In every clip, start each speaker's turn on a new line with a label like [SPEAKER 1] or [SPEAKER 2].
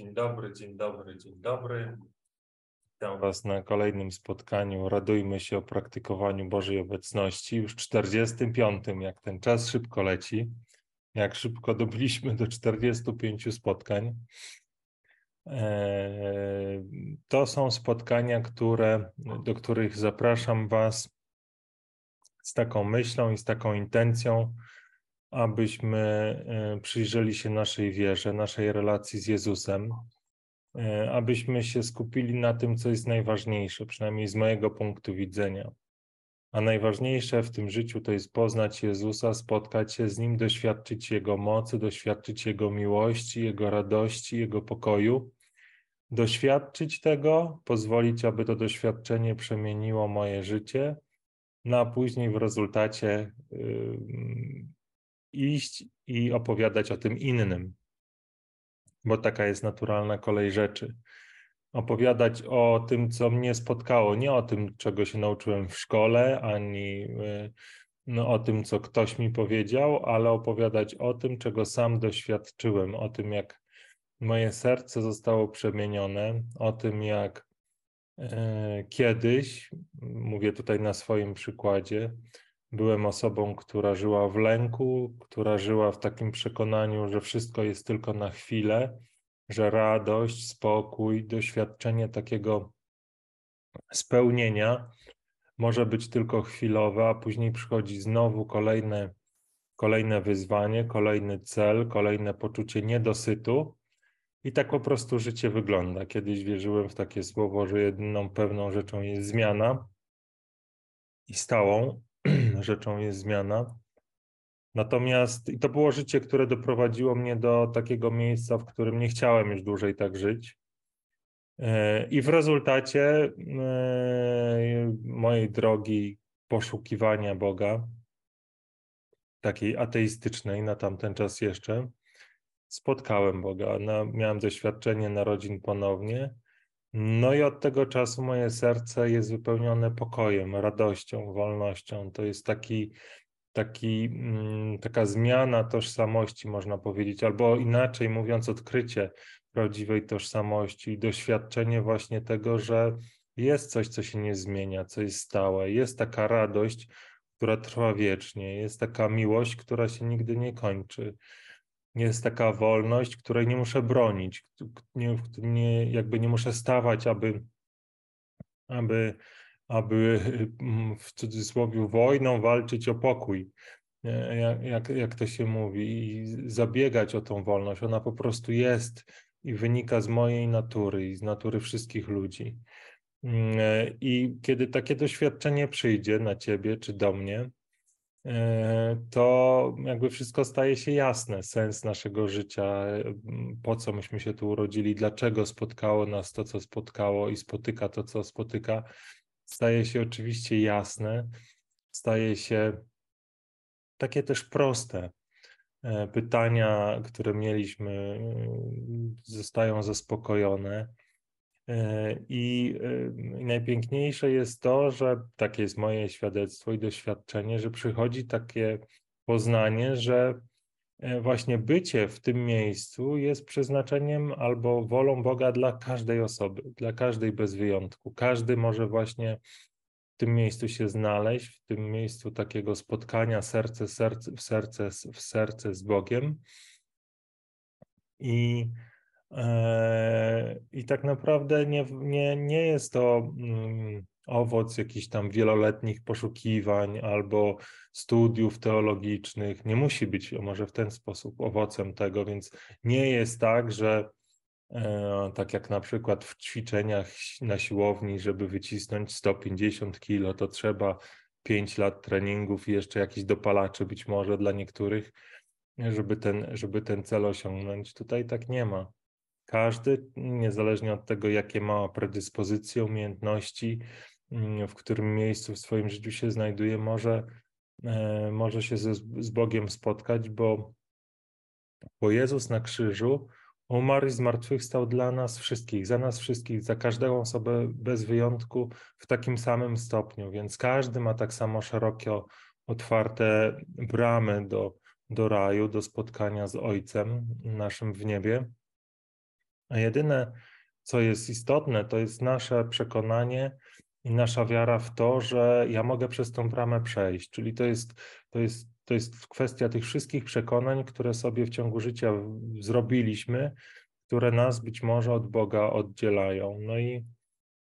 [SPEAKER 1] Dzień dobry, dzień dobry, dzień dobry. Witam Was na kolejnym spotkaniu. Radujmy się o praktykowaniu Bożej obecności. Już 45, jak ten czas szybko leci. Jak szybko dobiliśmy do 45 spotkań. Eee, to są spotkania, które, do których zapraszam Was z taką myślą i z taką intencją, abyśmy e, przyjrzeli się naszej wierze, naszej relacji z Jezusem, e, abyśmy się skupili na tym, co jest najważniejsze, przynajmniej z mojego punktu widzenia. A najważniejsze w tym życiu to jest poznać Jezusa, spotkać się z Nim, doświadczyć Jego mocy, doświadczyć Jego miłości, Jego radości, Jego pokoju. Doświadczyć tego, pozwolić, aby to doświadczenie przemieniło moje życie, no a później w rezultacie iść i opowiadać o tym innym, bo taka jest naturalna kolej rzeczy. Opowiadać o tym, co mnie spotkało, nie o tym, czego się nauczyłem w szkole, ani y, no, o tym, co ktoś mi powiedział, ale opowiadać o tym, czego sam doświadczyłem, o tym, jak moje serce zostało przemienione, o tym, jak e, kiedyś, mówię tutaj na swoim przykładzie, Byłem osobą, która żyła w lęku, która żyła w takim przekonaniu, że wszystko jest tylko na chwilę, że radość, spokój, doświadczenie takiego spełnienia może być tylko chwilowe, a później przychodzi znowu kolejne, kolejne wyzwanie, kolejny cel, kolejne poczucie niedosytu. I tak po prostu życie wygląda. Kiedyś wierzyłem w takie słowo, że jedyną pewną rzeczą jest zmiana i stałą, rzeczą jest zmiana. Natomiast i to było życie, które doprowadziło mnie do takiego miejsca, w którym nie chciałem już dłużej tak żyć. E, I w rezultacie e, mojej drogi poszukiwania Boga, takiej ateistycznej na tamten czas jeszcze, spotkałem Boga. miałem doświadczenie narodzin ponownie no i od tego czasu moje serce jest wypełnione pokojem, radością, wolnością. To jest taki, taki, mm, taka zmiana tożsamości, można powiedzieć, albo inaczej mówiąc, odkrycie prawdziwej tożsamości i doświadczenie właśnie tego, że jest coś, co się nie zmienia, co jest stałe, jest taka radość, która trwa wiecznie, jest taka miłość, która się nigdy nie kończy jest taka wolność, której nie muszę bronić, nie, nie, jakby nie muszę stawać, aby, aby, aby mm, w cudzysłowie wojną walczyć o pokój, jak, jak, jak to się mówi, i zabiegać o tą wolność. Ona po prostu jest i wynika z mojej natury i z natury wszystkich ludzi. Mm, I kiedy takie doświadczenie przyjdzie na ciebie czy do mnie, E, to jakby wszystko staje się jasne, sens naszego życia, po co myśmy się tu urodzili, dlaczego spotkało nas to, co spotkało i spotyka to, co spotyka, staje się oczywiście jasne, staje się takie też proste. E, pytania, które mieliśmy, zostają zaspokojone. E, I, najpiękniejsze jest to, że takie jest moje świadectwo i doświadczenie, że przychodzi takie poznanie, że e, właśnie bycie w tym miejscu jest przeznaczeniem albo wolą Boga dla każdej osoby, dla każdej bez wyjątku. Każdy może właśnie w tym miejscu się znaleźć, w tym miejscu takiego spotkania serce, serce w serce w serce z Bogiem. I E, I tak naprawdę nie, nie, nie jest to mm, owoc jakichś tam wieloletnich poszukiwań albo studiów teologicznych. Nie musi być może w ten sposób owocem tego, więc nie jest tak, że e, tak jak na przykład w ćwiczeniach na siłowni, żeby wycisnąć 150 kilo, to trzeba 5 lat treningów i jeszcze jakieś dopalacze być może dla niektórych, żeby ten, żeby ten cel osiągnąć. Tutaj tak nie ma. Każdy, niezależnie od tego, jakie ma predyspozycje, umiejętności, mm, w którym miejscu w swoim życiu się znajduje, może, e, może się z, z Bogiem spotkać, bo, bo Jezus na krzyżu umarł i zmartwychwstał dla nas wszystkich, za nas wszystkich, za każdą osobę bez wyjątku w takim samym stopniu, więc każdy ma tak samo szeroko otwarte bramy do, do raju, do spotkania z Ojcem naszym w niebie. A jedyne, co jest istotne, to jest nasze przekonanie i nasza wiara w to, że ja mogę przez tą bramę przejść. Czyli to jest, to jest, to jest kwestia tych wszystkich przekonań, które sobie w ciągu życia zrobiliśmy, które nas być może od Boga oddzielają. No i,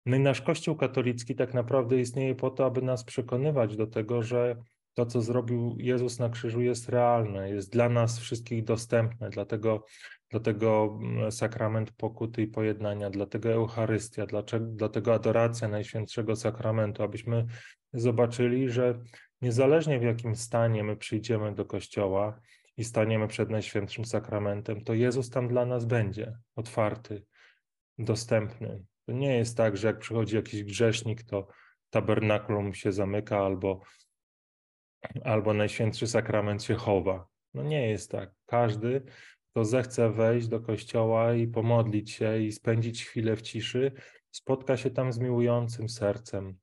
[SPEAKER 1] no i nasz Kościół katolicki tak naprawdę istnieje po to, aby nas przekonywać do tego, że to, co zrobił Jezus na krzyżu, jest realne, jest dla nas wszystkich dostępne. Dlatego, dlatego mm, sakrament pokuty i pojednania, dlatego Eucharystia, dlaczego, dlatego adoracja Najświętszego Sakramentu, abyśmy zobaczyli, że niezależnie w jakim stanie my przyjdziemy do Kościoła i staniemy przed Najświętszym Sakramentem, to Jezus tam dla nas będzie otwarty, dostępny. To nie jest tak, że jak przychodzi jakiś grzesznik, to tabernakulum się zamyka albo albo Najświętszy Sakrament się chowa. No nie jest tak. Każdy, kto zechce wejść do kościoła i pomodlić się i spędzić chwilę w ciszy, spotka się tam z miłującym sercem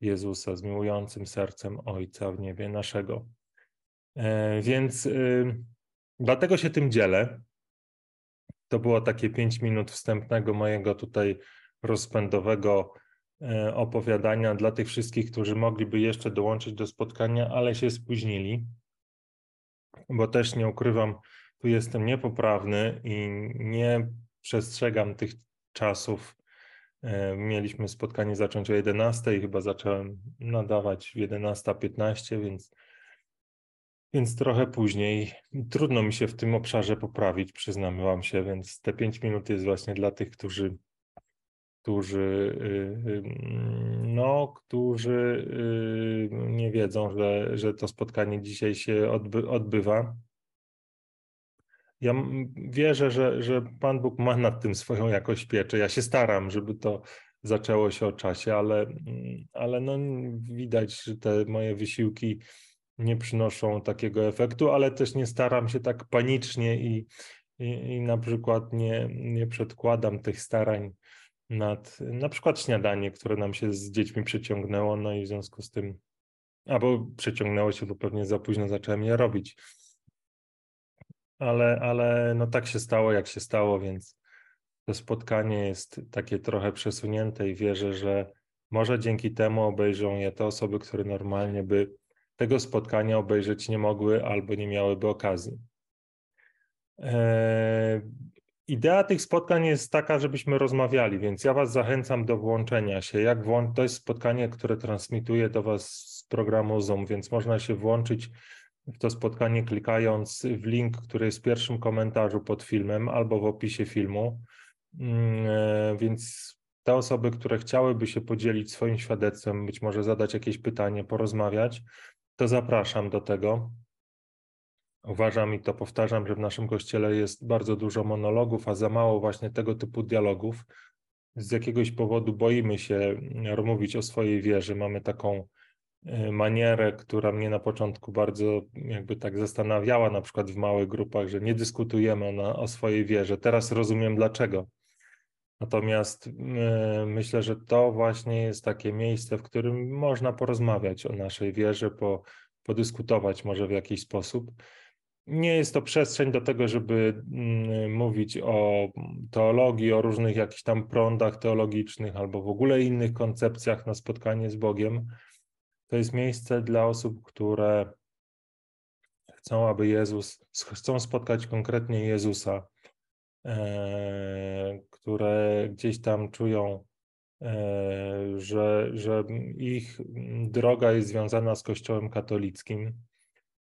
[SPEAKER 1] Jezusa, z miłującym sercem Ojca w niebie naszego. E, więc y, dlatego się tym dzielę. To było takie pięć minut wstępnego mojego tutaj rozpędowego E, opowiadania dla tych wszystkich, którzy mogliby jeszcze dołączyć do spotkania, ale się spóźnili, bo też nie ukrywam, tu jestem niepoprawny i nie przestrzegam tych czasów. E, mieliśmy spotkanie zacząć o 11 i chyba zacząłem nadawać w 11.15, więc, więc trochę później. Trudno mi się w tym obszarze poprawić, przyznam wam się, więc te 5 minut jest właśnie dla tych, którzy którzy, y, y, no, którzy y, nie wiedzą, że, że to spotkanie dzisiaj się odby, odbywa. Ja wierzę, że, że Pan Bóg ma nad tym swoją jakoś pieczę. Ja się staram, żeby to zaczęło się o czasie, ale, ale no, widać, że te moje wysiłki nie przynoszą takiego efektu, ale też nie staram się tak panicznie i, i, i na przykład nie, nie przedkładam tych starań nad na przykład śniadanie, które nam się z dziećmi przeciągnęło, no i w związku z tym, albo przeciągnęło się, bo pewnie za późno zacząłem je robić. Ale, ale no tak się stało, jak się stało, więc to spotkanie jest takie trochę przesunięte i wierzę, że może dzięki temu obejrzą je te osoby, które normalnie by tego spotkania obejrzeć nie mogły albo nie miałyby okazji. Eee, Idea tych spotkań jest taka, żebyśmy rozmawiali, więc ja Was zachęcam do włączenia się. Jak włą... To jest spotkanie, które transmituję do Was z programu Zoom, więc można się włączyć w to spotkanie klikając w link, który jest w pierwszym komentarzu pod filmem albo w opisie filmu. Mm, e, więc te osoby, które chciałyby się podzielić swoim świadectwem, być może zadać jakieś pytanie, porozmawiać, to zapraszam do tego. Uważam i to powtarzam, że w naszym kościele jest bardzo dużo monologów, a za mało właśnie tego typu dialogów. Z jakiegoś powodu boimy się mm, mówić o swojej wierze. Mamy taką manierę, która mnie na początku bardzo jakby tak zastanawiała, na przykład w małych grupach, że nie dyskutujemy na, o swojej wierze. Teraz rozumiem dlaczego. Natomiast y, myślę, że to właśnie jest takie miejsce, w którym można porozmawiać o naszej wierze, po, podyskutować może w jakiś sposób nie jest to przestrzeń do tego, żeby mm, mówić o teologii, o różnych jakichś tam prądach teologicznych albo w ogóle innych koncepcjach na spotkanie z Bogiem. To jest miejsce dla osób, które chcą, aby Jezus, chcą spotkać konkretnie Jezusa, e, które gdzieś tam czują, e, że, że ich droga jest związana z Kościołem katolickim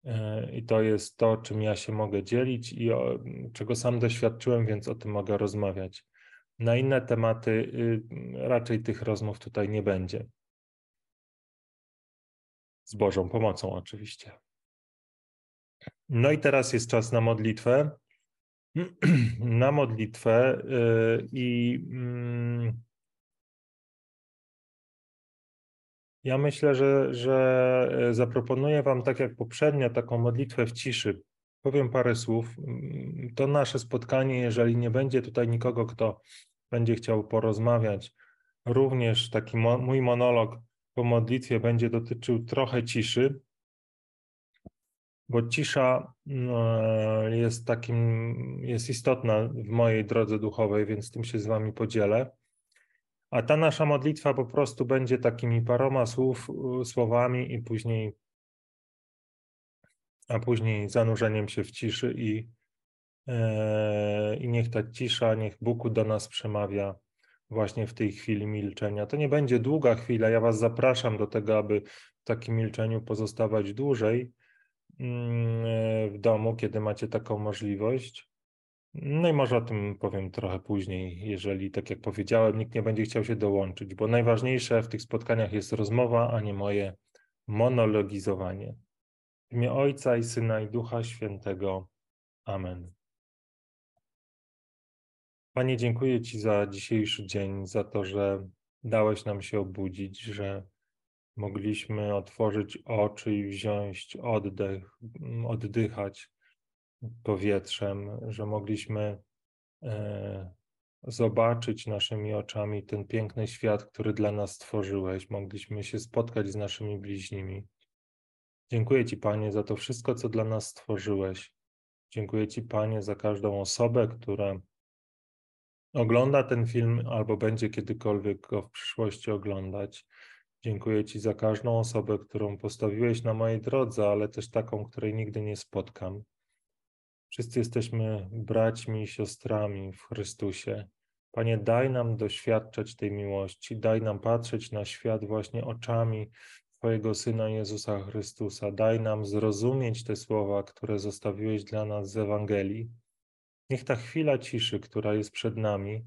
[SPEAKER 1] E, I to jest to, czym ja się mogę dzielić i o, czego sam doświadczyłem, więc o tym mogę rozmawiać. Na inne tematy y, raczej tych rozmów tutaj nie będzie. Z Bożą pomocą, oczywiście. No i teraz jest czas na modlitwę. Na modlitwę y, i mm, Ja myślę, że, że e, zaproponuję Wam, tak jak poprzednio, taką modlitwę w ciszy. Powiem parę słów. Mm, to nasze spotkanie, jeżeli nie będzie tutaj nikogo, kto będzie chciał porozmawiać, również taki mój monolog po modlitwie będzie dotyczył trochę ciszy. bo cisza e, jest takim, jest istotna w mojej drodze duchowej, więc tym się z wami podzielę. A ta nasza modlitwa po prostu będzie takimi paroma słów, słowami i później, a później zanurzeniem się w ciszy i, e, i niech ta cisza, niech Bóg do nas przemawia właśnie w tej chwili milczenia. To nie będzie długa chwila. Ja Was zapraszam do tego, aby w takim milczeniu pozostawać dłużej mm, w domu, kiedy macie taką możliwość. No i może o tym powiem trochę później, jeżeli, tak jak powiedziałem, nikt nie będzie chciał się dołączyć, bo najważniejsze w tych spotkaniach jest rozmowa, a nie moje monologizowanie. W imię Ojca i Syna i Ducha Świętego. Amen. Panie, dziękuję Ci za dzisiejszy dzień, za to, że dałeś nam się obudzić, że mogliśmy otworzyć oczy i wziąć oddech, oddychać powietrzem, że mogliśmy e, zobaczyć naszymi oczami ten piękny świat, który dla nas stworzyłeś. Mogliśmy się spotkać z naszymi bliźnimi. Dziękuję Ci, Panie, za to wszystko, co dla nas stworzyłeś. Dziękuję Ci, Panie, za każdą osobę, która ogląda ten film albo będzie kiedykolwiek go w przyszłości oglądać. Dziękuję Ci za każdą osobę, którą postawiłeś na mojej drodze, ale też taką, której nigdy nie spotkam. Wszyscy jesteśmy braćmi i siostrami w Chrystusie. Panie, daj nam doświadczać tej miłości, daj nam patrzeć na świat właśnie oczami Twojego Syna Jezusa Chrystusa. Daj nam zrozumieć te słowa, które zostawiłeś dla nas z Ewangelii. Niech ta chwila ciszy, która jest przed nami,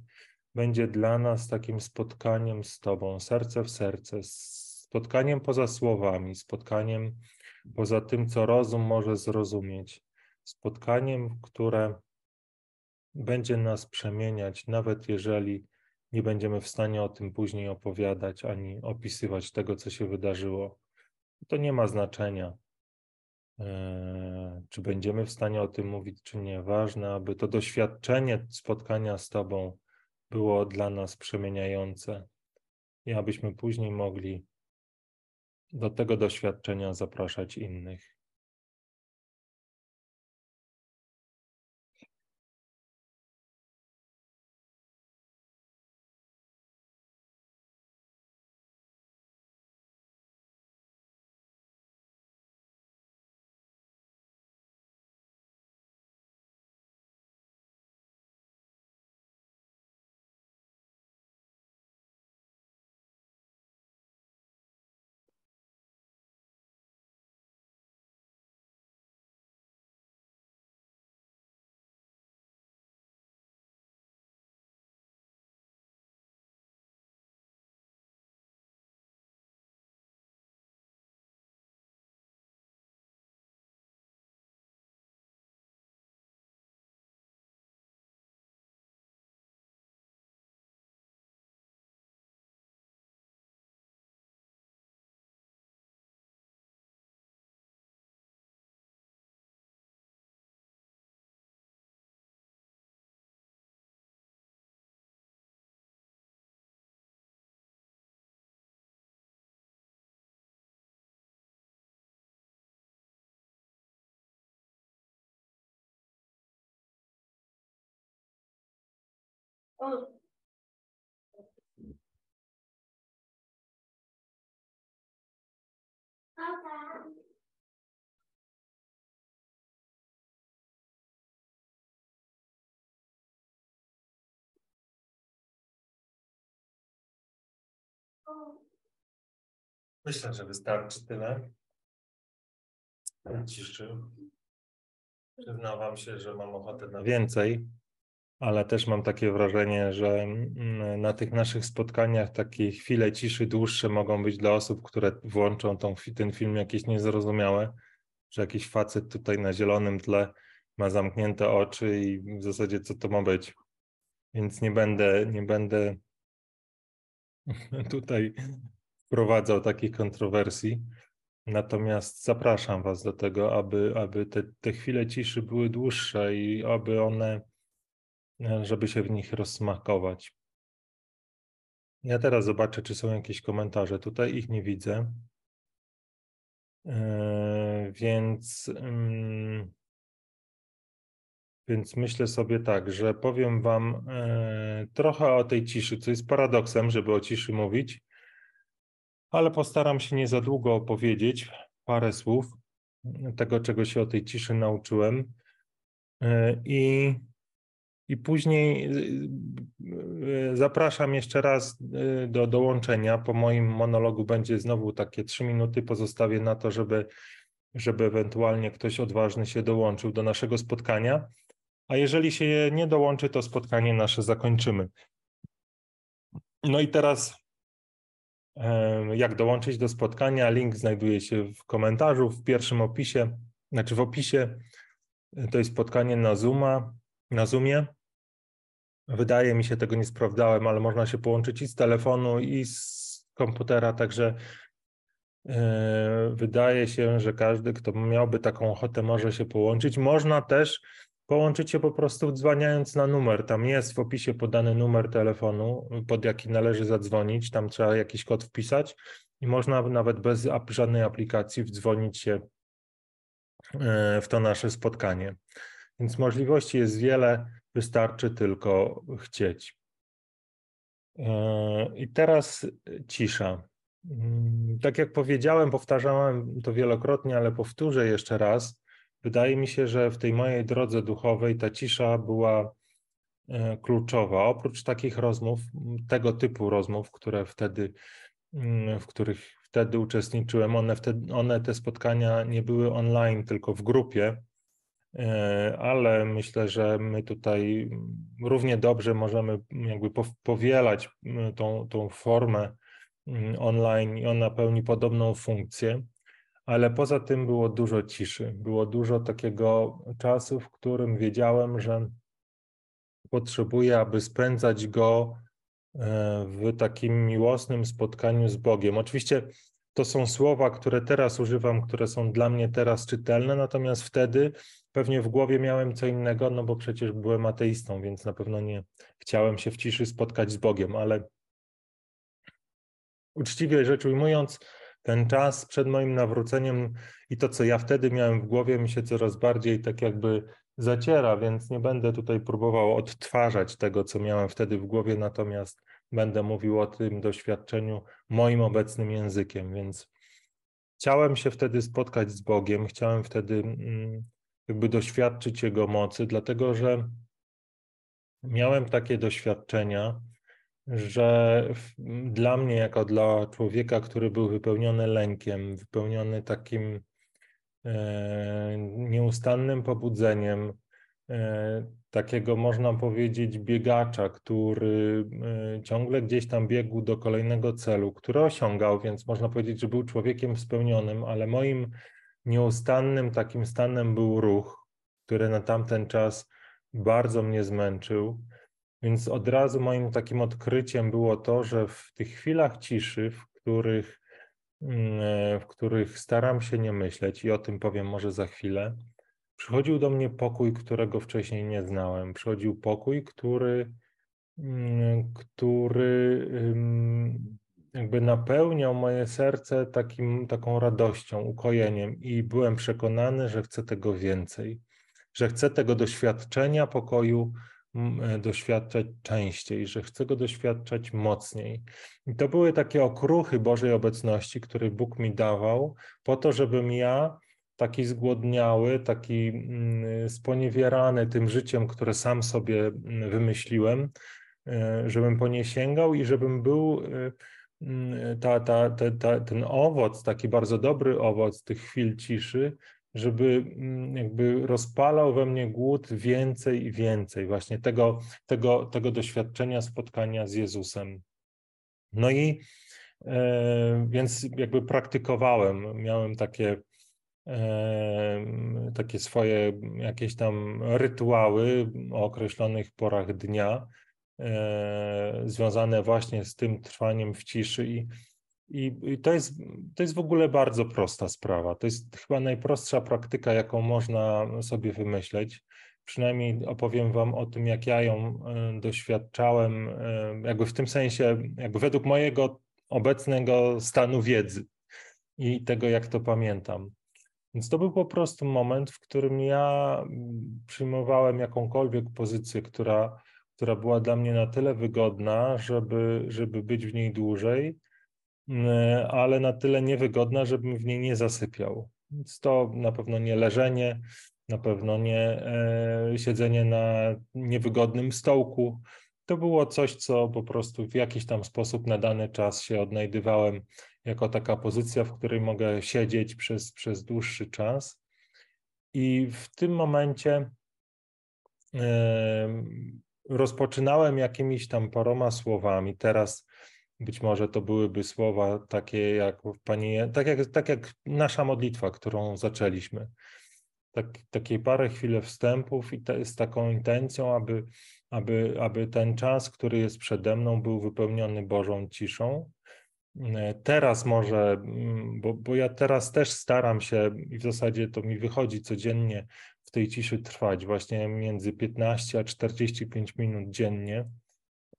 [SPEAKER 1] będzie dla nas takim spotkaniem z Tobą, serce w serce, spotkaniem poza słowami, spotkaniem poza tym, co rozum może zrozumieć spotkaniem, które będzie nas przemieniać, nawet jeżeli nie będziemy w stanie o tym później opowiadać ani opisywać tego, co się wydarzyło. To nie ma znaczenia, czy będziemy w stanie o tym mówić, czy nie. Ważne, aby to doświadczenie spotkania z Tobą było dla nas przemieniające i abyśmy później mogli do tego doświadczenia zapraszać innych. Myślę, że wystarczy tyle. Ciszy. Przyznawam się, że mam ochotę na więcej ale też mam takie wrażenie, że mm, na tych naszych spotkaniach takie chwile ciszy dłuższe mogą być dla osób, które włączą tą, ten film jakieś niezrozumiałe, że jakiś facet tutaj na zielonym tle ma zamknięte oczy i w zasadzie co to ma być. Więc nie będę, nie będę tutaj wprowadzał takich kontrowersji. Natomiast zapraszam Was do tego, aby, aby te, te chwile ciszy były dłuższe i aby one żeby się w nich rozsmakować. Ja teraz zobaczę, czy są jakieś komentarze. Tutaj ich nie widzę. Więc, więc myślę sobie tak, że powiem Wam trochę o tej ciszy, co jest paradoksem, żeby o ciszy mówić, ale postaram się nie za długo opowiedzieć parę słów tego, czego się o tej ciszy nauczyłem. I i później y, y, zapraszam jeszcze raz y, do dołączenia. Po moim monologu będzie znowu takie trzy minuty. Pozostawię na to, żeby, żeby ewentualnie ktoś odważny się dołączył do naszego spotkania. A jeżeli się nie dołączy, to spotkanie nasze zakończymy. No i teraz, jak dołączyć do spotkania? Link znajduje się w komentarzu, w pierwszym opisie, znaczy w opisie. To jest spotkanie na Zooma, na Zoomie. Wydaje mi się, tego nie sprawdzałem, ale można się połączyć i z telefonu, i z komputera, także e, wydaje się, że każdy, kto miałby taką ochotę, może się połączyć. Można też połączyć się po prostu dzwoniając na numer. Tam jest w opisie podany numer telefonu, pod jaki należy zadzwonić. Tam trzeba jakiś kod wpisać i można nawet bez żadnej aplikacji wdzwonić się e, w to nasze spotkanie. Więc możliwości jest wiele. Wystarczy tylko chcieć. E, I teraz cisza. Mm, tak jak powiedziałem, powtarzałem to wielokrotnie, ale powtórzę jeszcze raz. Wydaje mi się, że w tej mojej drodze duchowej ta cisza była e, kluczowa. Oprócz takich rozmów, tego typu rozmów, które wtedy, mm, w których wtedy uczestniczyłem, one, wtedy, one te spotkania nie były online, tylko w grupie. E, ale myślę, że my tutaj równie dobrze możemy jakby powielać tą, tą formę online i ona pełni podobną funkcję, ale poza tym było dużo ciszy, było dużo takiego czasu, w którym wiedziałem, że potrzebuję, aby spędzać go e, w takim miłosnym spotkaniu z Bogiem. Oczywiście to są słowa, które teraz używam, które są dla mnie teraz czytelne, natomiast wtedy pewnie w głowie miałem co innego, no bo przecież byłem ateistą, więc na pewno nie chciałem się w ciszy spotkać z Bogiem, ale uczciwie rzecz ujmując, ten czas przed moim nawróceniem i to, co ja wtedy miałem w głowie, mi się coraz bardziej tak jakby zaciera, więc nie będę tutaj próbował odtwarzać tego, co miałem wtedy w głowie, natomiast będę mówił o tym doświadczeniu moim obecnym językiem, więc chciałem się wtedy spotkać z Bogiem, chciałem wtedy mm, jakby doświadczyć Jego mocy, dlatego że miałem takie doświadczenia, że dla mnie, jako dla człowieka, który był wypełniony lękiem, wypełniony takim e, nieustannym pobudzeniem, e, takiego można powiedzieć biegacza, który e, ciągle gdzieś tam biegł do kolejnego celu, który osiągał, więc można powiedzieć, że był człowiekiem spełnionym, ale moim nieustannym takim stanem był ruch, który na tamten czas bardzo mnie zmęczył. Więc od razu moim takim odkryciem było to, że w tych chwilach ciszy, w których, mm, w których staram się nie myśleć, i o tym powiem może za chwilę, przychodził do mnie pokój, którego wcześniej nie znałem. Przychodził pokój, który, mm, który jakby napełniał moje serce takim, taką radością, ukojeniem i byłem przekonany, że chcę tego więcej, że chcę tego doświadczenia pokoju e, doświadczać częściej, że chcę go doświadczać mocniej. I to były takie okruchy Bożej obecności, które Bóg mi dawał, po to, żebym ja, taki zgłodniały, taki mm, sponiewierany tym życiem, które sam sobie mm, wymyśliłem, e, żebym po nie sięgał i żebym był e, ta, ta, ta, ta, ten owoc, taki bardzo dobry owoc tych chwil ciszy, żeby mm, jakby rozpalał we mnie głód więcej i więcej właśnie tego, tego, tego doświadczenia spotkania z Jezusem. No i e, więc jakby praktykowałem, miałem takie, e, takie swoje jakieś tam rytuały o określonych porach dnia, związane właśnie z tym trwaniem w ciszy i, i, to, jest, to jest w ogóle bardzo prosta sprawa. To jest chyba najprostsza praktyka, jaką można sobie wymyśleć. Przynajmniej opowiem Wam o tym, jak ja ją e, doświadczałem, e, jakby w tym sensie, jakby według mojego obecnego stanu wiedzy. i tego, jak to pamiętam. Więc to był po prostu moment, w którym ja przyjmowałem jakąkolwiek pozycję, która, która była dla mnie na tyle wygodna, żeby, żeby być w niej dłużej, mm, ale na tyle niewygodna, żebym w niej nie zasypiał. Więc to na pewno nie leżenie, na pewno nie e, siedzenie na niewygodnym stołku. To było coś, co po prostu w jakiś tam sposób na dany czas się odnajdywałem jako taka pozycja, w której mogę siedzieć przez, przez dłuższy czas. I w tym momencie e, rozpoczynałem jakimiś tam paroma słowami. Teraz być może to byłyby słowa takie jak Pani, tak jak, tak jak nasza modlitwa, którą zaczęliśmy. Tak, takie parę chwil wstępów i te, z taką intencją, aby, aby, aby ten czas, który jest przede mną, był wypełniony Bożą ciszą. Teraz może, bo, bo ja teraz też staram się i w zasadzie to mi wychodzi codziennie w tej ciszy trwać, właśnie między 15 a 45 minut dziennie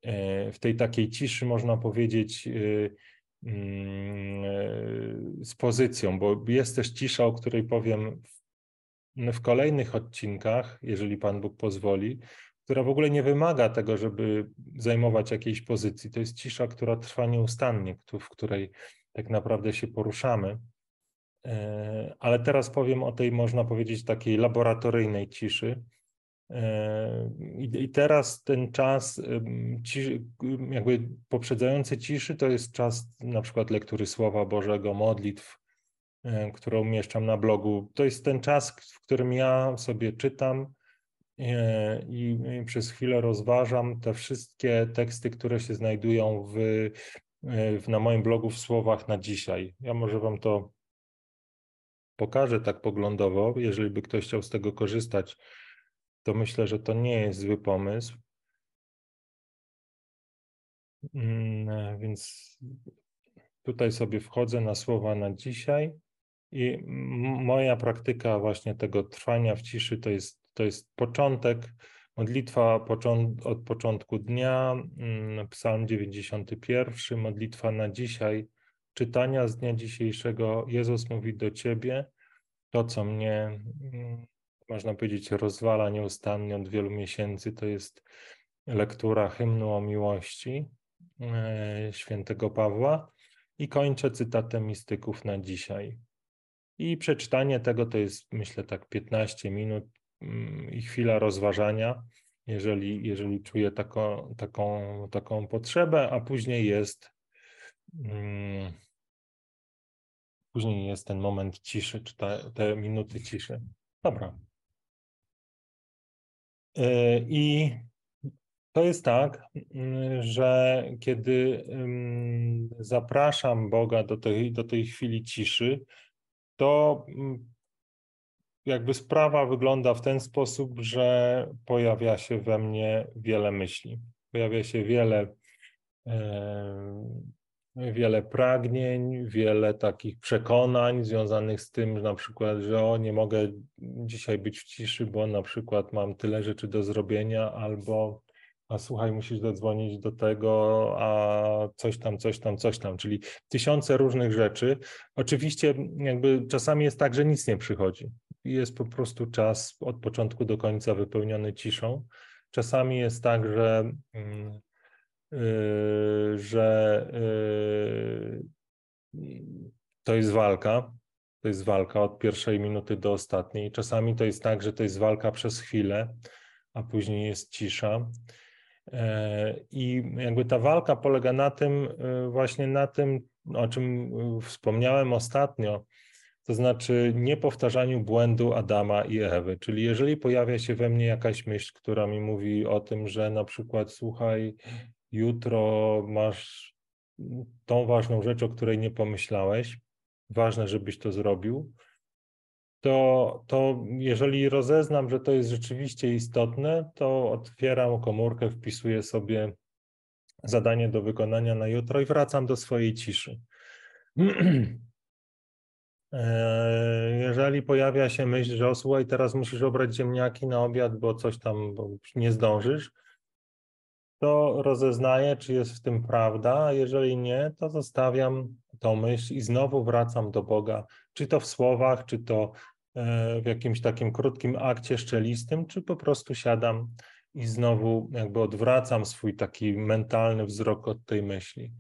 [SPEAKER 1] E, w tej takiej ciszy, można powiedzieć, e, mm, e, z pozycją, bo jest też cisza, o której powiem w kolejnych odcinkach, jeżeli Pan Bóg pozwoli, która w ogóle nie wymaga tego, żeby zajmować jakiejś pozycji. To jest cisza, która trwa nieustannie, w której tak naprawdę się poruszamy. Ale teraz powiem o tej, można powiedzieć, takiej laboratoryjnej ciszy, i, teraz ten czas, jakby poprzedzający ciszy, to jest czas na przykład lektury Słowa Bożego, modlitw, które umieszczam na blogu. To jest ten czas, w którym ja sobie czytam e, i przez chwilę rozważam te wszystkie teksty, które się znajdują w, w, na moim blogu w słowach na dzisiaj. Ja może Wam to pokażę tak poglądowo, jeżeli by ktoś chciał z tego korzystać to myślę, że to nie jest zły pomysł. Mm, więc tutaj sobie wchodzę na słowa na dzisiaj. I moja praktyka właśnie tego trwania w ciszy to jest, to jest początek, modlitwa od początku dnia, mm, psalm 91, modlitwa na dzisiaj, czytania z dnia dzisiejszego. Jezus mówi do ciebie to, co mnie mm, można powiedzieć, rozwala nieustannie od wielu miesięcy, to jest lektura hymnu o miłości e, świętego Pawła i kończę cytatem mistyków na dzisiaj. I przeczytanie tego to jest, myślę, tak 15 minut mm, i chwila rozważania, jeżeli, jeżeli czuję taką, taką, taką potrzebę, a później jest. Hmm, później jest ten moment ciszy, czy te, te minuty ciszy. Dobra. E, I to jest tak, mm, że kiedy zapraszam Boga do tej, do tej chwili ciszy, to mm, jakby sprawa wygląda w ten sposób, że pojawia się we mnie wiele myśli. Pojawia się wiele wiele pragnień, wiele takich przekonań związanych z tym, że na przykład, że o, nie mogę dzisiaj być w ciszy, bo na przykład mam tyle rzeczy do zrobienia, albo a słuchaj, musisz zadzwonić do tego, a coś tam, coś tam, coś tam, czyli tysiące różnych rzeczy. Oczywiście jakby czasami jest tak, że nic nie przychodzi. Jest po prostu czas od początku do końca wypełniony ciszą. Czasami jest tak, że mm, że yy, to jest walka. To jest walka od pierwszej minuty do ostatniej. Czasami to jest tak, że to jest walka przez chwilę, a później jest cisza. Yy, I jakby ta walka polega na tym, właśnie na tym, o czym wspomniałem ostatnio, to znaczy niepowtarzaniu błędu Adama i Ewy. Czyli jeżeli pojawia się we mnie jakaś myśl, która mi mówi o tym, że na przykład słuchaj, jutro masz tą ważną rzecz, o której nie pomyślałeś, ważne, żebyś to zrobił, to, to jeżeli rozeznam, że to jest rzeczywiście istotne, to otwieram komórkę, wpisuję sobie zadanie do wykonania na jutro i wracam do swojej ciszy. E, jeżeli pojawia się myśl, że o słuchaj, teraz musisz obrać ziemniaki na obiad, bo coś tam bo nie zdążysz, to rozeznaję, czy jest w tym prawda, a jeżeli nie, to zostawiam tą myśl i znowu wracam do Boga, czy to w słowach, czy to e, w jakimś takim krótkim akcie szczelistym, czy po prostu siadam i znowu jakby odwracam swój taki mentalny wzrok od tej myśli.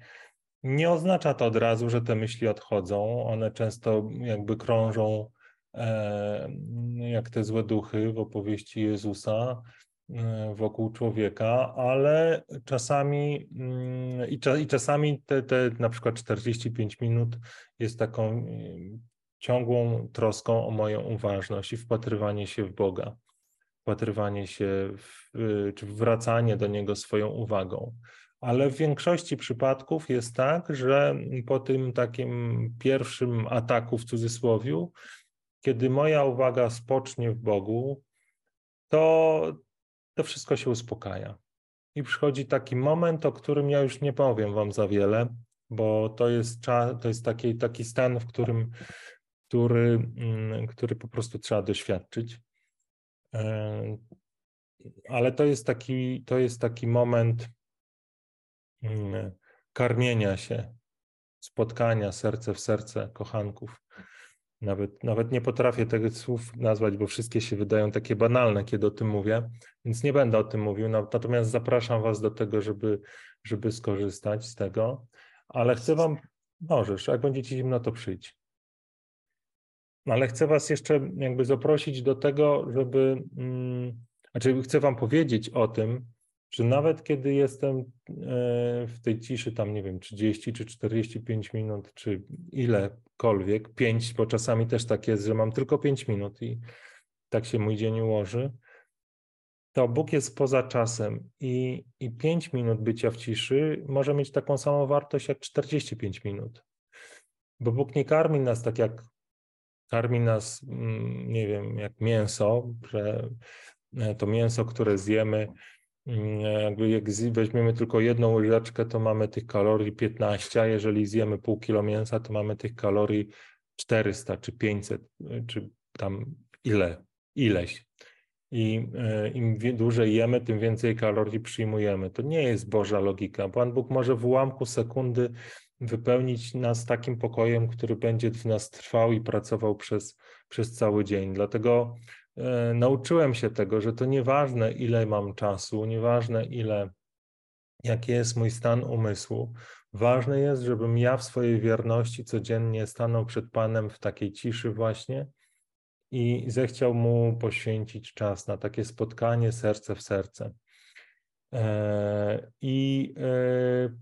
[SPEAKER 1] Nie oznacza to od razu, że te myśli odchodzą. One często jakby krążą e, jak te złe duchy w opowieści Jezusa wokół człowieka, ale czasami mm, i, czasami te, te na przykład 45 minut jest taką ciągłą troską o moją uważność i wpatrywanie się w Boga, wpatrywanie się w, czy wracanie do Niego swoją uwagą. Ale w większości przypadków jest tak, że po tym takim pierwszym ataku w cudzysłowiu, kiedy moja uwaga spocznie w Bogu, to to wszystko się uspokaja. I przychodzi taki moment, o którym ja już nie powiem Wam za wiele, bo to jest, to jest taki, taki stan, w którym, który, mm, który po prostu trzeba doświadczyć. E, ale to jest taki, to jest taki moment, Mm, karmienia się, spotkania serce w serce kochanków. Nawet, nawet nie potrafię tych słów nazwać, bo wszystkie się wydają takie banalne, kiedy o tym mówię, więc nie będę o tym mówił. Natomiast zapraszam Was do tego, żeby, żeby skorzystać z tego. Ale chcę Wam, możesz, jak będziecie zimno, to przyjdź. Ale chcę Was jeszcze jakby zaprosić do tego, żeby, hmm, znaczy chcę Wam powiedzieć o tym, że nawet kiedy jestem e, w tej ciszy, tam nie wiem, 30 czy 45 minut, czy ilekolwiek, 5, bo czasami też tak jest, że mam tylko 5 minut i tak się mój dzień ułoży, to Bóg jest poza czasem i, i 5 minut bycia w ciszy może mieć taką samą wartość jak 45 minut. Bo Bóg nie karmi nas tak jak karmi nas, mm, nie wiem, jak mięso, że e, to mięso, które zjemy, jakby jak weźmiemy tylko jedną łyżeczkę, to mamy tych kalorii 15, a jeżeli zjemy pół kilo mięsa, to mamy tych kalorii 400 czy 500, czy tam ile, ileś. I e, im dłużej jemy, tym więcej kalorii przyjmujemy. To nie jest Boża logika. Pan Bóg może w ułamku sekundy wypełnić nas takim pokojem, który będzie w nas trwał i pracował przez, przez cały dzień. Dlatego E, nauczyłem się tego, że to nieważne, ile mam czasu, nieważne, ile, jaki jest mój stan umysłu. Ważne jest, żebym ja w swojej wierności codziennie stanął przed Panem w takiej ciszy właśnie i zechciał mu poświęcić czas na takie spotkanie serce w serce. E, I e,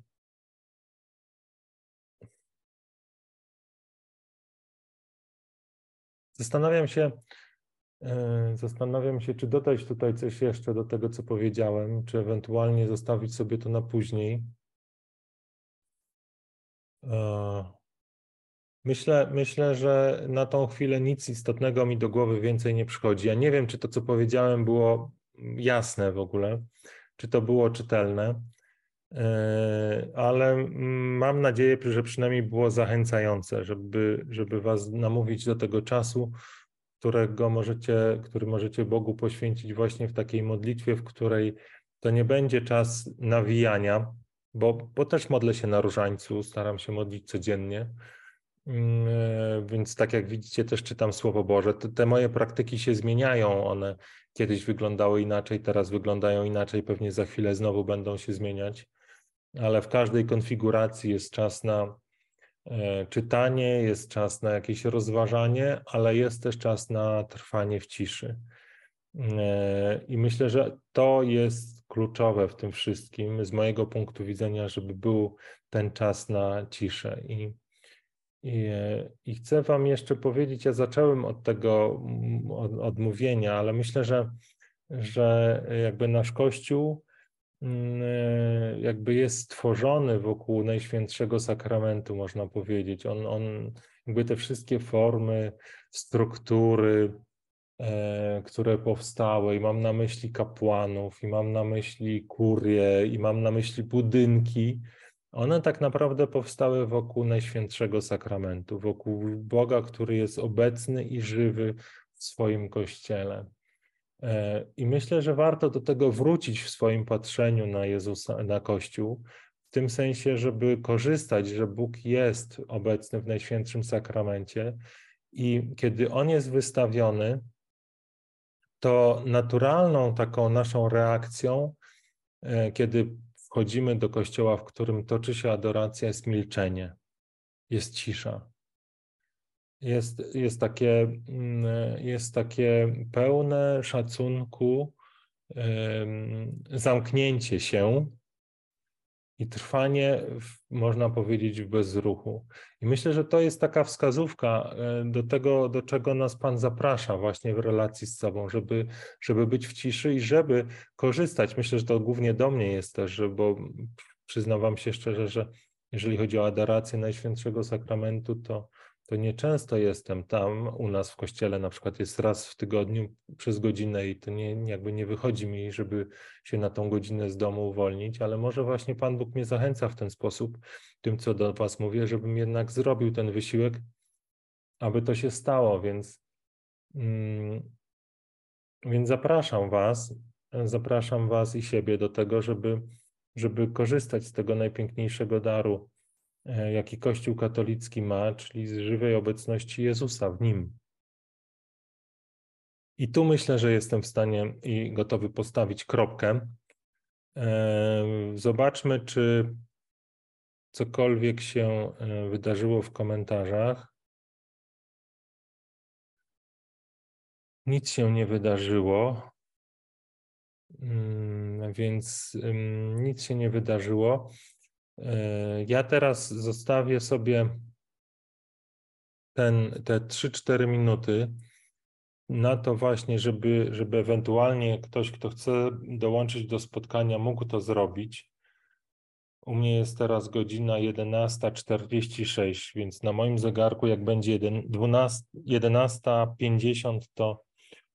[SPEAKER 1] zastanawiam się, E, zastanawiam się, czy dodać tutaj coś jeszcze do tego, co powiedziałem, czy ewentualnie zostawić sobie to na później. E, myślę, myślę, że na tą chwilę nic istotnego mi do głowy więcej nie przychodzi. Ja nie wiem, czy to, co powiedziałem, było jasne w ogóle, czy to było czytelne, e, ale mam nadzieję, że przynajmniej było zachęcające, żeby, żeby Was namówić do tego czasu, którego możecie, który możecie Bogu poświęcić właśnie w takiej modlitwie, w której to nie będzie czas nawijania, bo, bo też modlę się na różańcu, staram się modlić codziennie. Mm, e, więc tak jak widzicie, też czytam Słowo Boże. Te, te, moje praktyki się zmieniają. One kiedyś wyglądały inaczej, teraz wyglądają inaczej, pewnie za chwilę znowu będą się zmieniać. Ale w każdej konfiguracji jest czas na czytanie, jest czas na jakieś rozważanie, ale jest też czas na trwanie w ciszy. E, I myślę, że to jest kluczowe w tym wszystkim, z mojego punktu widzenia, żeby był ten czas na ciszę. I, i, i chcę Wam jeszcze powiedzieć, ja zacząłem od tego od, odmówienia, ale myślę, że, że jakby nasz Kościół e, jakby jest stworzony wokół Najświętszego Sakramentu, można powiedzieć. On, on jakby te wszystkie formy, struktury, e, które powstały, i mam na myśli kapłanów, i mam na myśli kurie, i mam na myśli budynki, one tak naprawdę powstały wokół Najświętszego Sakramentu, wokół Boga, który jest obecny i żywy w swoim Kościele. E, I myślę, że warto do tego wrócić w swoim patrzeniu na Jezusa, na Kościół, w tym sensie, żeby korzystać, że Bóg jest obecny w Najświętszym Sakramencie i kiedy On jest wystawiony, to naturalną taką naszą reakcją, e, kiedy wchodzimy do kościoła, w którym toczy się adoracja, jest milczenie, jest cisza. Jest, jest, takie, mm, jest takie pełne szacunku, zamknięcie się i trwanie, można powiedzieć, w bezruchu. I myślę, że to jest taka wskazówka e, do tego, do czego nas Pan zaprasza właśnie w relacji z sobą, żeby, żeby być w ciszy i żeby korzystać. Myślę, że to głównie do mnie jest też, bo przyznam Wam się szczerze, że jeżeli chodzi o adorację Najświętszego Sakramentu, to to nieczęsto jestem tam u nas w kościele, na przykład jest raz w tygodniu przez godzinę i to nie, jakby nie wychodzi mi, żeby się na tą godzinę z domu uwolnić, ale może właśnie Pan Bóg mnie zachęca w ten sposób, tym co do Was mówię, żebym jednak zrobił ten wysiłek, aby to się stało, więc, mm, więc zapraszam Was, zapraszam Was i siebie do tego, żeby, żeby korzystać z tego najpiękniejszego daru, jaki Kościół katolicki ma, czyli z żywej obecności Jezusa w nim. I tu myślę, że jestem w stanie i gotowy postawić kropkę. E, zobaczmy, czy cokolwiek się e, wydarzyło w komentarzach. Nic się nie wydarzyło, mm, więc nic się nie wydarzyło. E, ja teraz zostawię sobie ten, te 3-4 minuty na to właśnie, żeby, żeby ewentualnie ktoś, kto chce dołączyć do spotkania, mógł to zrobić. U mnie jest teraz godzina 11.46, więc na moim zegarku, jak będzie 11.50, to,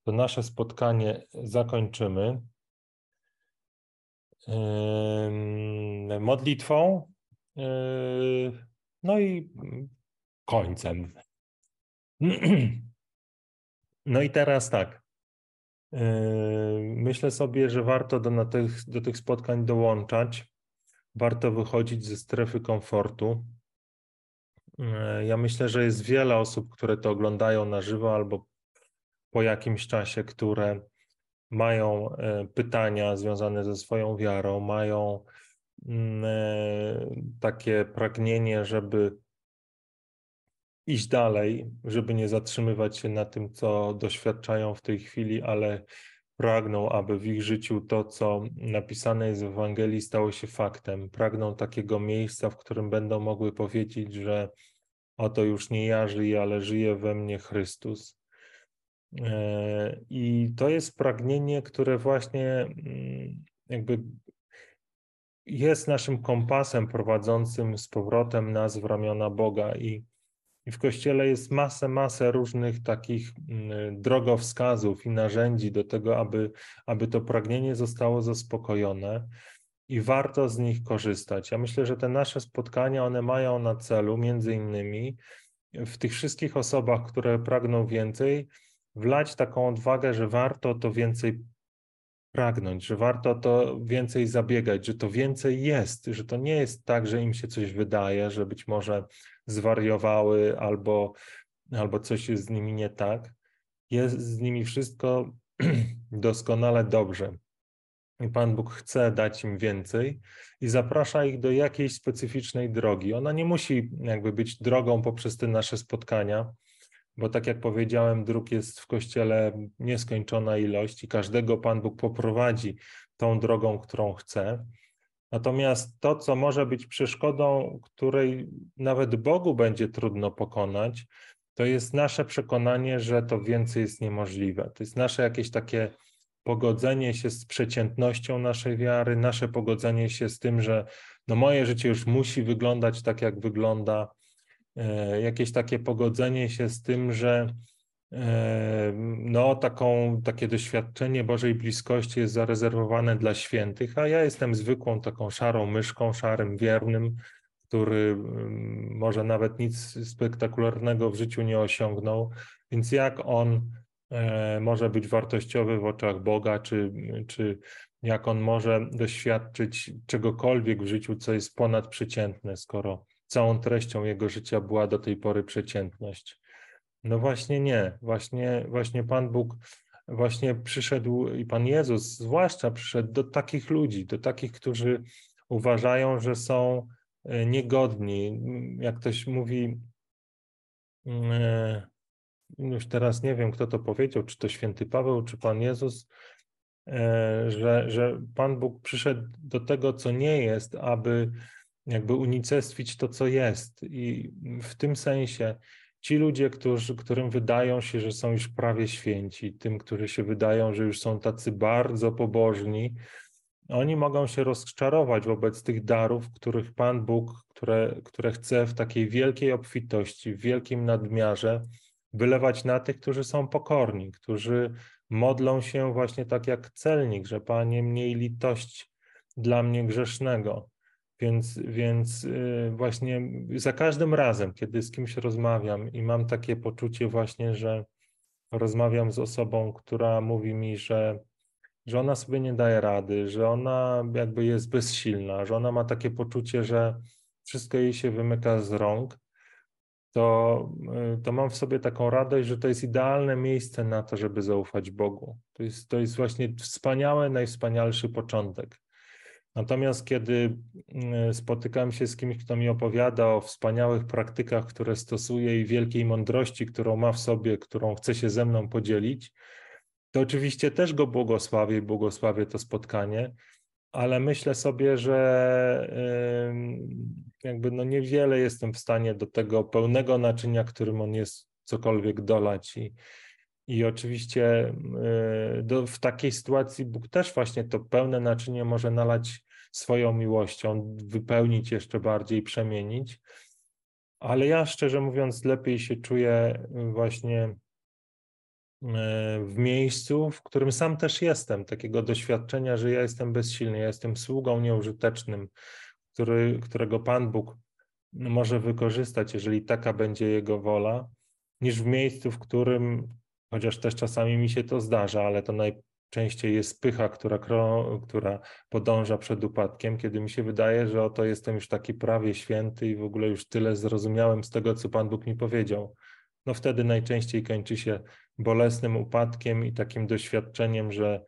[SPEAKER 1] to nasze spotkanie zakończymy modlitwą, yy, no i końcem. No i teraz tak. Yy, myślę sobie, że warto do, tych, do tych spotkań dołączać. Warto wychodzić ze strefy komfortu. Yy, ja myślę, że jest wiele osób, które to oglądają na żywo albo po jakimś czasie, które mają pytania związane ze swoją wiarą, mają takie pragnienie, żeby iść dalej, żeby nie zatrzymywać się na tym, co doświadczają w tej chwili, ale pragną, aby w ich życiu to, co napisane jest w Ewangelii, stało się faktem. Pragną takiego miejsca, w którym będą mogły powiedzieć, że oto już nie ja żyję, ale żyje we mnie Chrystus. E, I to jest pragnienie, które właśnie mm, jakby jest naszym kompasem prowadzącym z powrotem nas w ramiona Boga. I, i w Kościele jest masę, masę różnych takich mm, drogowskazów i narzędzi do tego, aby, aby to pragnienie zostało zaspokojone i warto z nich korzystać. Ja myślę, że te nasze spotkania, one mają na celu między innymi w tych wszystkich osobach, które pragną więcej, wlać taką odwagę, że warto to więcej pragnąć, że warto to więcej zabiegać, że to więcej jest, że to nie jest tak, że im się coś wydaje, że być może zwariowały albo, albo coś jest z nimi nie tak. Jest z nimi wszystko doskonale dobrze. I Pan Bóg chce dać im więcej i zaprasza ich do jakiejś specyficznej drogi. Ona nie musi jakby być drogą poprzez te nasze spotkania, bo tak jak powiedziałem, dróg jest w Kościele nieskończona ilość i każdego Pan Bóg poprowadzi tą drogą, którą chce. Natomiast to, co może być przeszkodą, której nawet Bogu będzie trudno pokonać, to jest nasze przekonanie, że to więcej jest niemożliwe. To jest nasze jakieś takie pogodzenie się z przeciętnością naszej wiary, nasze pogodzenie się z tym, że no moje życie już musi wyglądać tak, jak wygląda, jakieś takie pogodzenie się z tym, że e, no, taką, takie doświadczenie Bożej bliskości jest zarezerwowane dla świętych, a ja jestem zwykłą taką szarą myszką, szarym wiernym, który mm, może nawet nic spektakularnego w życiu nie osiągnął, więc jak on e, może być wartościowy w oczach Boga, czy, czy jak on może doświadczyć czegokolwiek w życiu, co jest ponadprzeciętne, skoro całą treścią jego życia była do tej pory przeciętność. No właśnie nie, właśnie, właśnie Pan Bóg właśnie przyszedł i Pan Jezus zwłaszcza przyszedł do takich ludzi, do takich, którzy uważają, że są e, niegodni. Jak ktoś mówi, e, już teraz nie wiem, kto to powiedział, czy to święty Paweł, czy Pan Jezus, e, że, że Pan Bóg przyszedł do tego, co nie jest, aby jakby unicestwić to, co jest. I w tym sensie ci ludzie, którzy, którym wydają się, że są już prawie święci, tym, którzy się wydają, że już są tacy bardzo pobożni, oni mogą się rozczarować wobec tych darów, których Pan Bóg, które, które chce w takiej wielkiej obfitości, w wielkim nadmiarze wylewać na tych, którzy są pokorni, którzy modlą się właśnie tak jak celnik, że Panie, mniej litość dla mnie grzesznego. Więc, więc y, właśnie za każdym razem, kiedy z kimś rozmawiam i mam takie poczucie właśnie, że rozmawiam z osobą, która mówi mi, że, że ona sobie nie daje rady, że ona jakby jest bezsilna, że ona ma takie poczucie, że wszystko jej się wymyka z rąk, to, y, to mam w sobie taką radość, że to jest idealne miejsce na to, żeby zaufać Bogu. To jest, to jest właśnie wspaniały, najwspanialszy początek. Natomiast kiedy mm, spotykam się z kimś, kto mi opowiada o wspaniałych praktykach, które stosuje i wielkiej mądrości, którą ma w sobie, którą chce się ze mną podzielić, to oczywiście też go błogosławię i błogosławię to spotkanie, ale myślę sobie, że jakby no niewiele jestem w stanie do tego pełnego naczynia, którym on jest cokolwiek dolać. I, i oczywiście y, do, w takiej sytuacji Bóg też właśnie to pełne naczynie może nalać swoją miłością, wypełnić jeszcze bardziej, przemienić. Ale ja szczerze mówiąc, lepiej się czuję właśnie y, w miejscu, w którym sam też jestem, takiego doświadczenia, że ja jestem bezsilny, ja jestem sługą nieużytecznym, który, którego Pan Bóg może wykorzystać, jeżeli taka będzie Jego wola, niż w miejscu, w którym chociaż też czasami mi się to zdarza, ale to najczęściej jest pycha, która, która podąża przed upadkiem, kiedy mi się wydaje, że oto jestem już taki prawie święty i w ogóle już tyle zrozumiałem z tego, co Pan Bóg mi powiedział. No wtedy najczęściej kończy się bolesnym upadkiem i takim doświadczeniem, że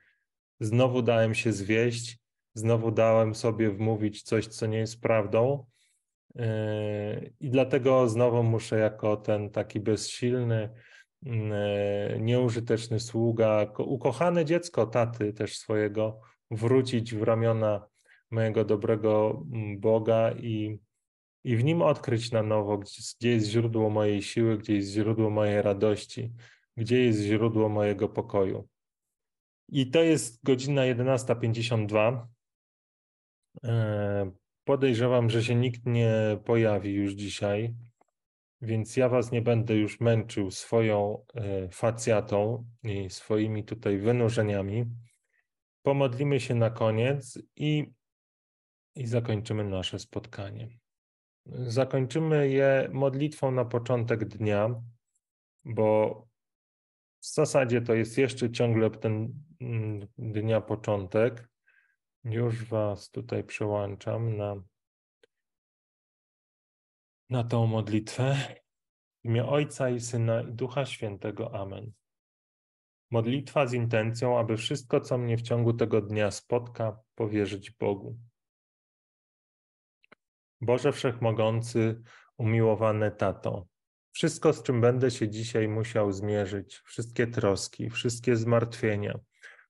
[SPEAKER 1] znowu dałem się zwieść, znowu dałem sobie wmówić coś, co nie jest prawdą. Yy, I dlatego znowu muszę jako ten taki bezsilny, nieużyteczny sługa, ukochane dziecko taty też swojego, wrócić w ramiona mojego dobrego mm, Boga i, i w nim odkryć na nowo, gdzie, gdzie jest źródło mojej siły, gdzie jest źródło mojej radości, gdzie jest źródło mojego pokoju. I to jest godzina 11.52. E, podejrzewam, że się nikt nie pojawi już dzisiaj. Więc ja was nie będę już męczył swoją e, facjatą i swoimi tutaj wynurzeniami. Pomodlimy się na koniec i, i zakończymy nasze spotkanie. Zakończymy je modlitwą na początek dnia, bo w zasadzie to jest jeszcze ciągle ten mm, dnia początek. Już was tutaj przełączam na na tą modlitwę. W imię Ojca i Syna i Ducha Świętego. Amen. Modlitwa z intencją, aby wszystko, co mnie w ciągu tego dnia spotka, powierzyć Bogu. Boże Wszechmogący, umiłowany Tato, wszystko, z czym będę się dzisiaj musiał zmierzyć, wszystkie troski, wszystkie zmartwienia,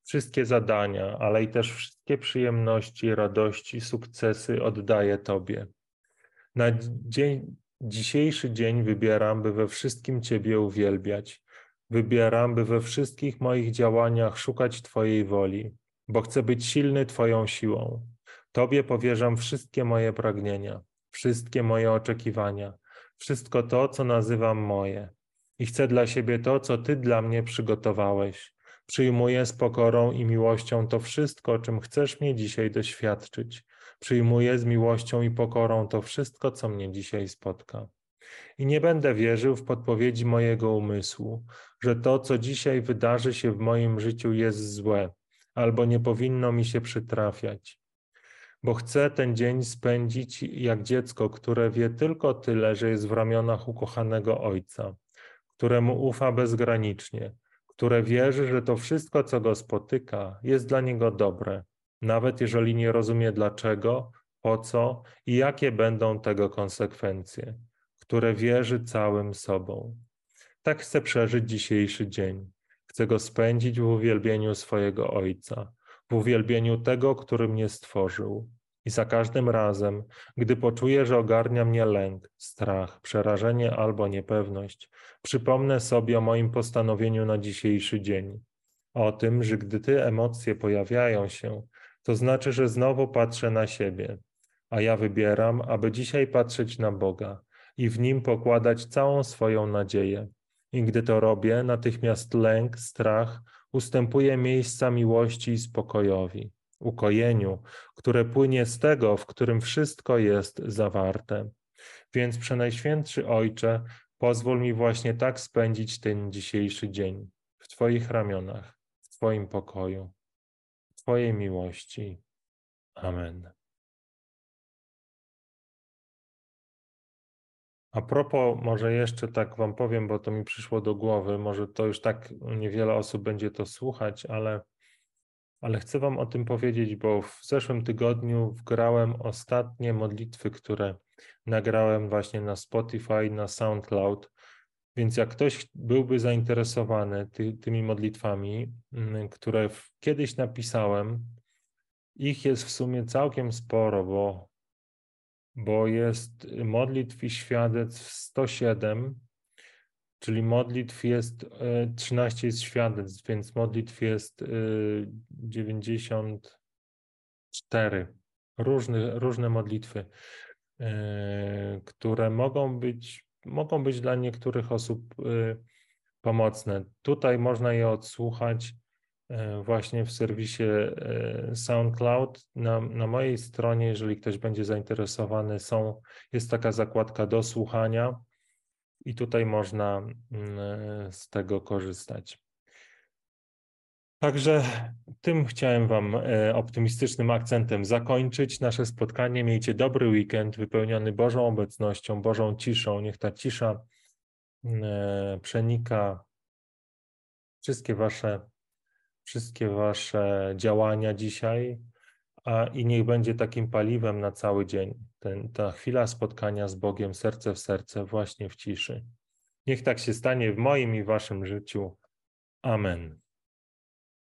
[SPEAKER 1] wszystkie zadania, ale i też wszystkie przyjemności, radości, sukcesy oddaję Tobie. Na dzień, dzisiejszy dzień wybieram, by we wszystkim Ciebie uwielbiać. Wybieram, by we wszystkich moich działaniach szukać Twojej woli, bo chcę być silny Twoją siłą. Tobie powierzam wszystkie moje pragnienia, wszystkie moje oczekiwania, wszystko to, co nazywam moje. I chcę dla siebie to, co Ty dla mnie przygotowałeś. Przyjmuję z pokorą i miłością to wszystko, czym chcesz mnie dzisiaj doświadczyć. Przyjmuję z miłością i pokorą to wszystko, co mnie dzisiaj spotka. I nie będę wierzył w podpowiedzi mojego umysłu, że to, co dzisiaj wydarzy się w moim życiu, jest złe, albo nie powinno mi się przytrafiać. Bo chcę ten dzień spędzić jak dziecko, które wie tylko tyle, że jest w ramionach ukochanego ojca, któremu ufa bezgranicznie, które wierzy, że to wszystko, co go spotyka, jest dla niego dobre, nawet jeżeli nie rozumie dlaczego, po co i jakie będą tego konsekwencje, które wierzy całym sobą. Tak chcę przeżyć dzisiejszy dzień. Chcę go spędzić w uwielbieniu swojego Ojca, w uwielbieniu tego, który mnie stworzył. I za każdym razem, gdy poczuję, że ogarnia mnie lęk, strach, przerażenie albo niepewność, przypomnę sobie o moim postanowieniu na dzisiejszy dzień. O tym, że gdy te emocje pojawiają się, to znaczy, że znowu patrzę na siebie, a ja wybieram, aby dzisiaj patrzeć na Boga i w nim pokładać całą swoją nadzieję. I gdy to robię, natychmiast lęk, strach ustępuje miejsca miłości i spokojowi, ukojeniu, które płynie z tego, w którym wszystko jest zawarte. Więc Przenajświętszy Ojcze, pozwól mi właśnie tak spędzić ten dzisiejszy dzień w Twoich ramionach, w Twoim pokoju, Twojej miłości. Amen. A propos, może jeszcze tak Wam powiem, bo to mi przyszło do głowy, może to już tak niewiele osób będzie to słuchać, ale, ale chcę Wam o tym powiedzieć, bo w zeszłym tygodniu wgrałem ostatnie modlitwy, które nagrałem właśnie na Spotify, na SoundCloud. Więc jak ktoś byłby zainteresowany ty, tymi modlitwami, mm, które kiedyś napisałem, ich jest w sumie całkiem sporo, bo bo jest modlitw i świadectw 107, czyli modlitw jest 13 e, jest świadectw, więc modlitw jest 94. E, różne, różne modlitwy, e, które mogą być, mogą być dla niektórych osób pomocne. Tutaj można je odsłuchać E, właśnie w serwisie e, SoundCloud. Na, na mojej stronie, jeżeli ktoś będzie zainteresowany, są, jest taka zakładka do słuchania i tutaj można z tego korzystać. Także tym chciałem Wam optymistycznym akcentem zakończyć nasze spotkanie. Miejcie dobry weekend wypełniony Bożą obecnością, Bożą ciszą. Niech ta cisza mm, przenika wszystkie Wasze wszystkie Wasze działania dzisiaj a, i niech będzie takim paliwem na cały dzień. Ten, ta chwila spotkania z Bogiem serce w serce, właśnie w ciszy. Niech tak się stanie w moim i Waszym życiu. Amen.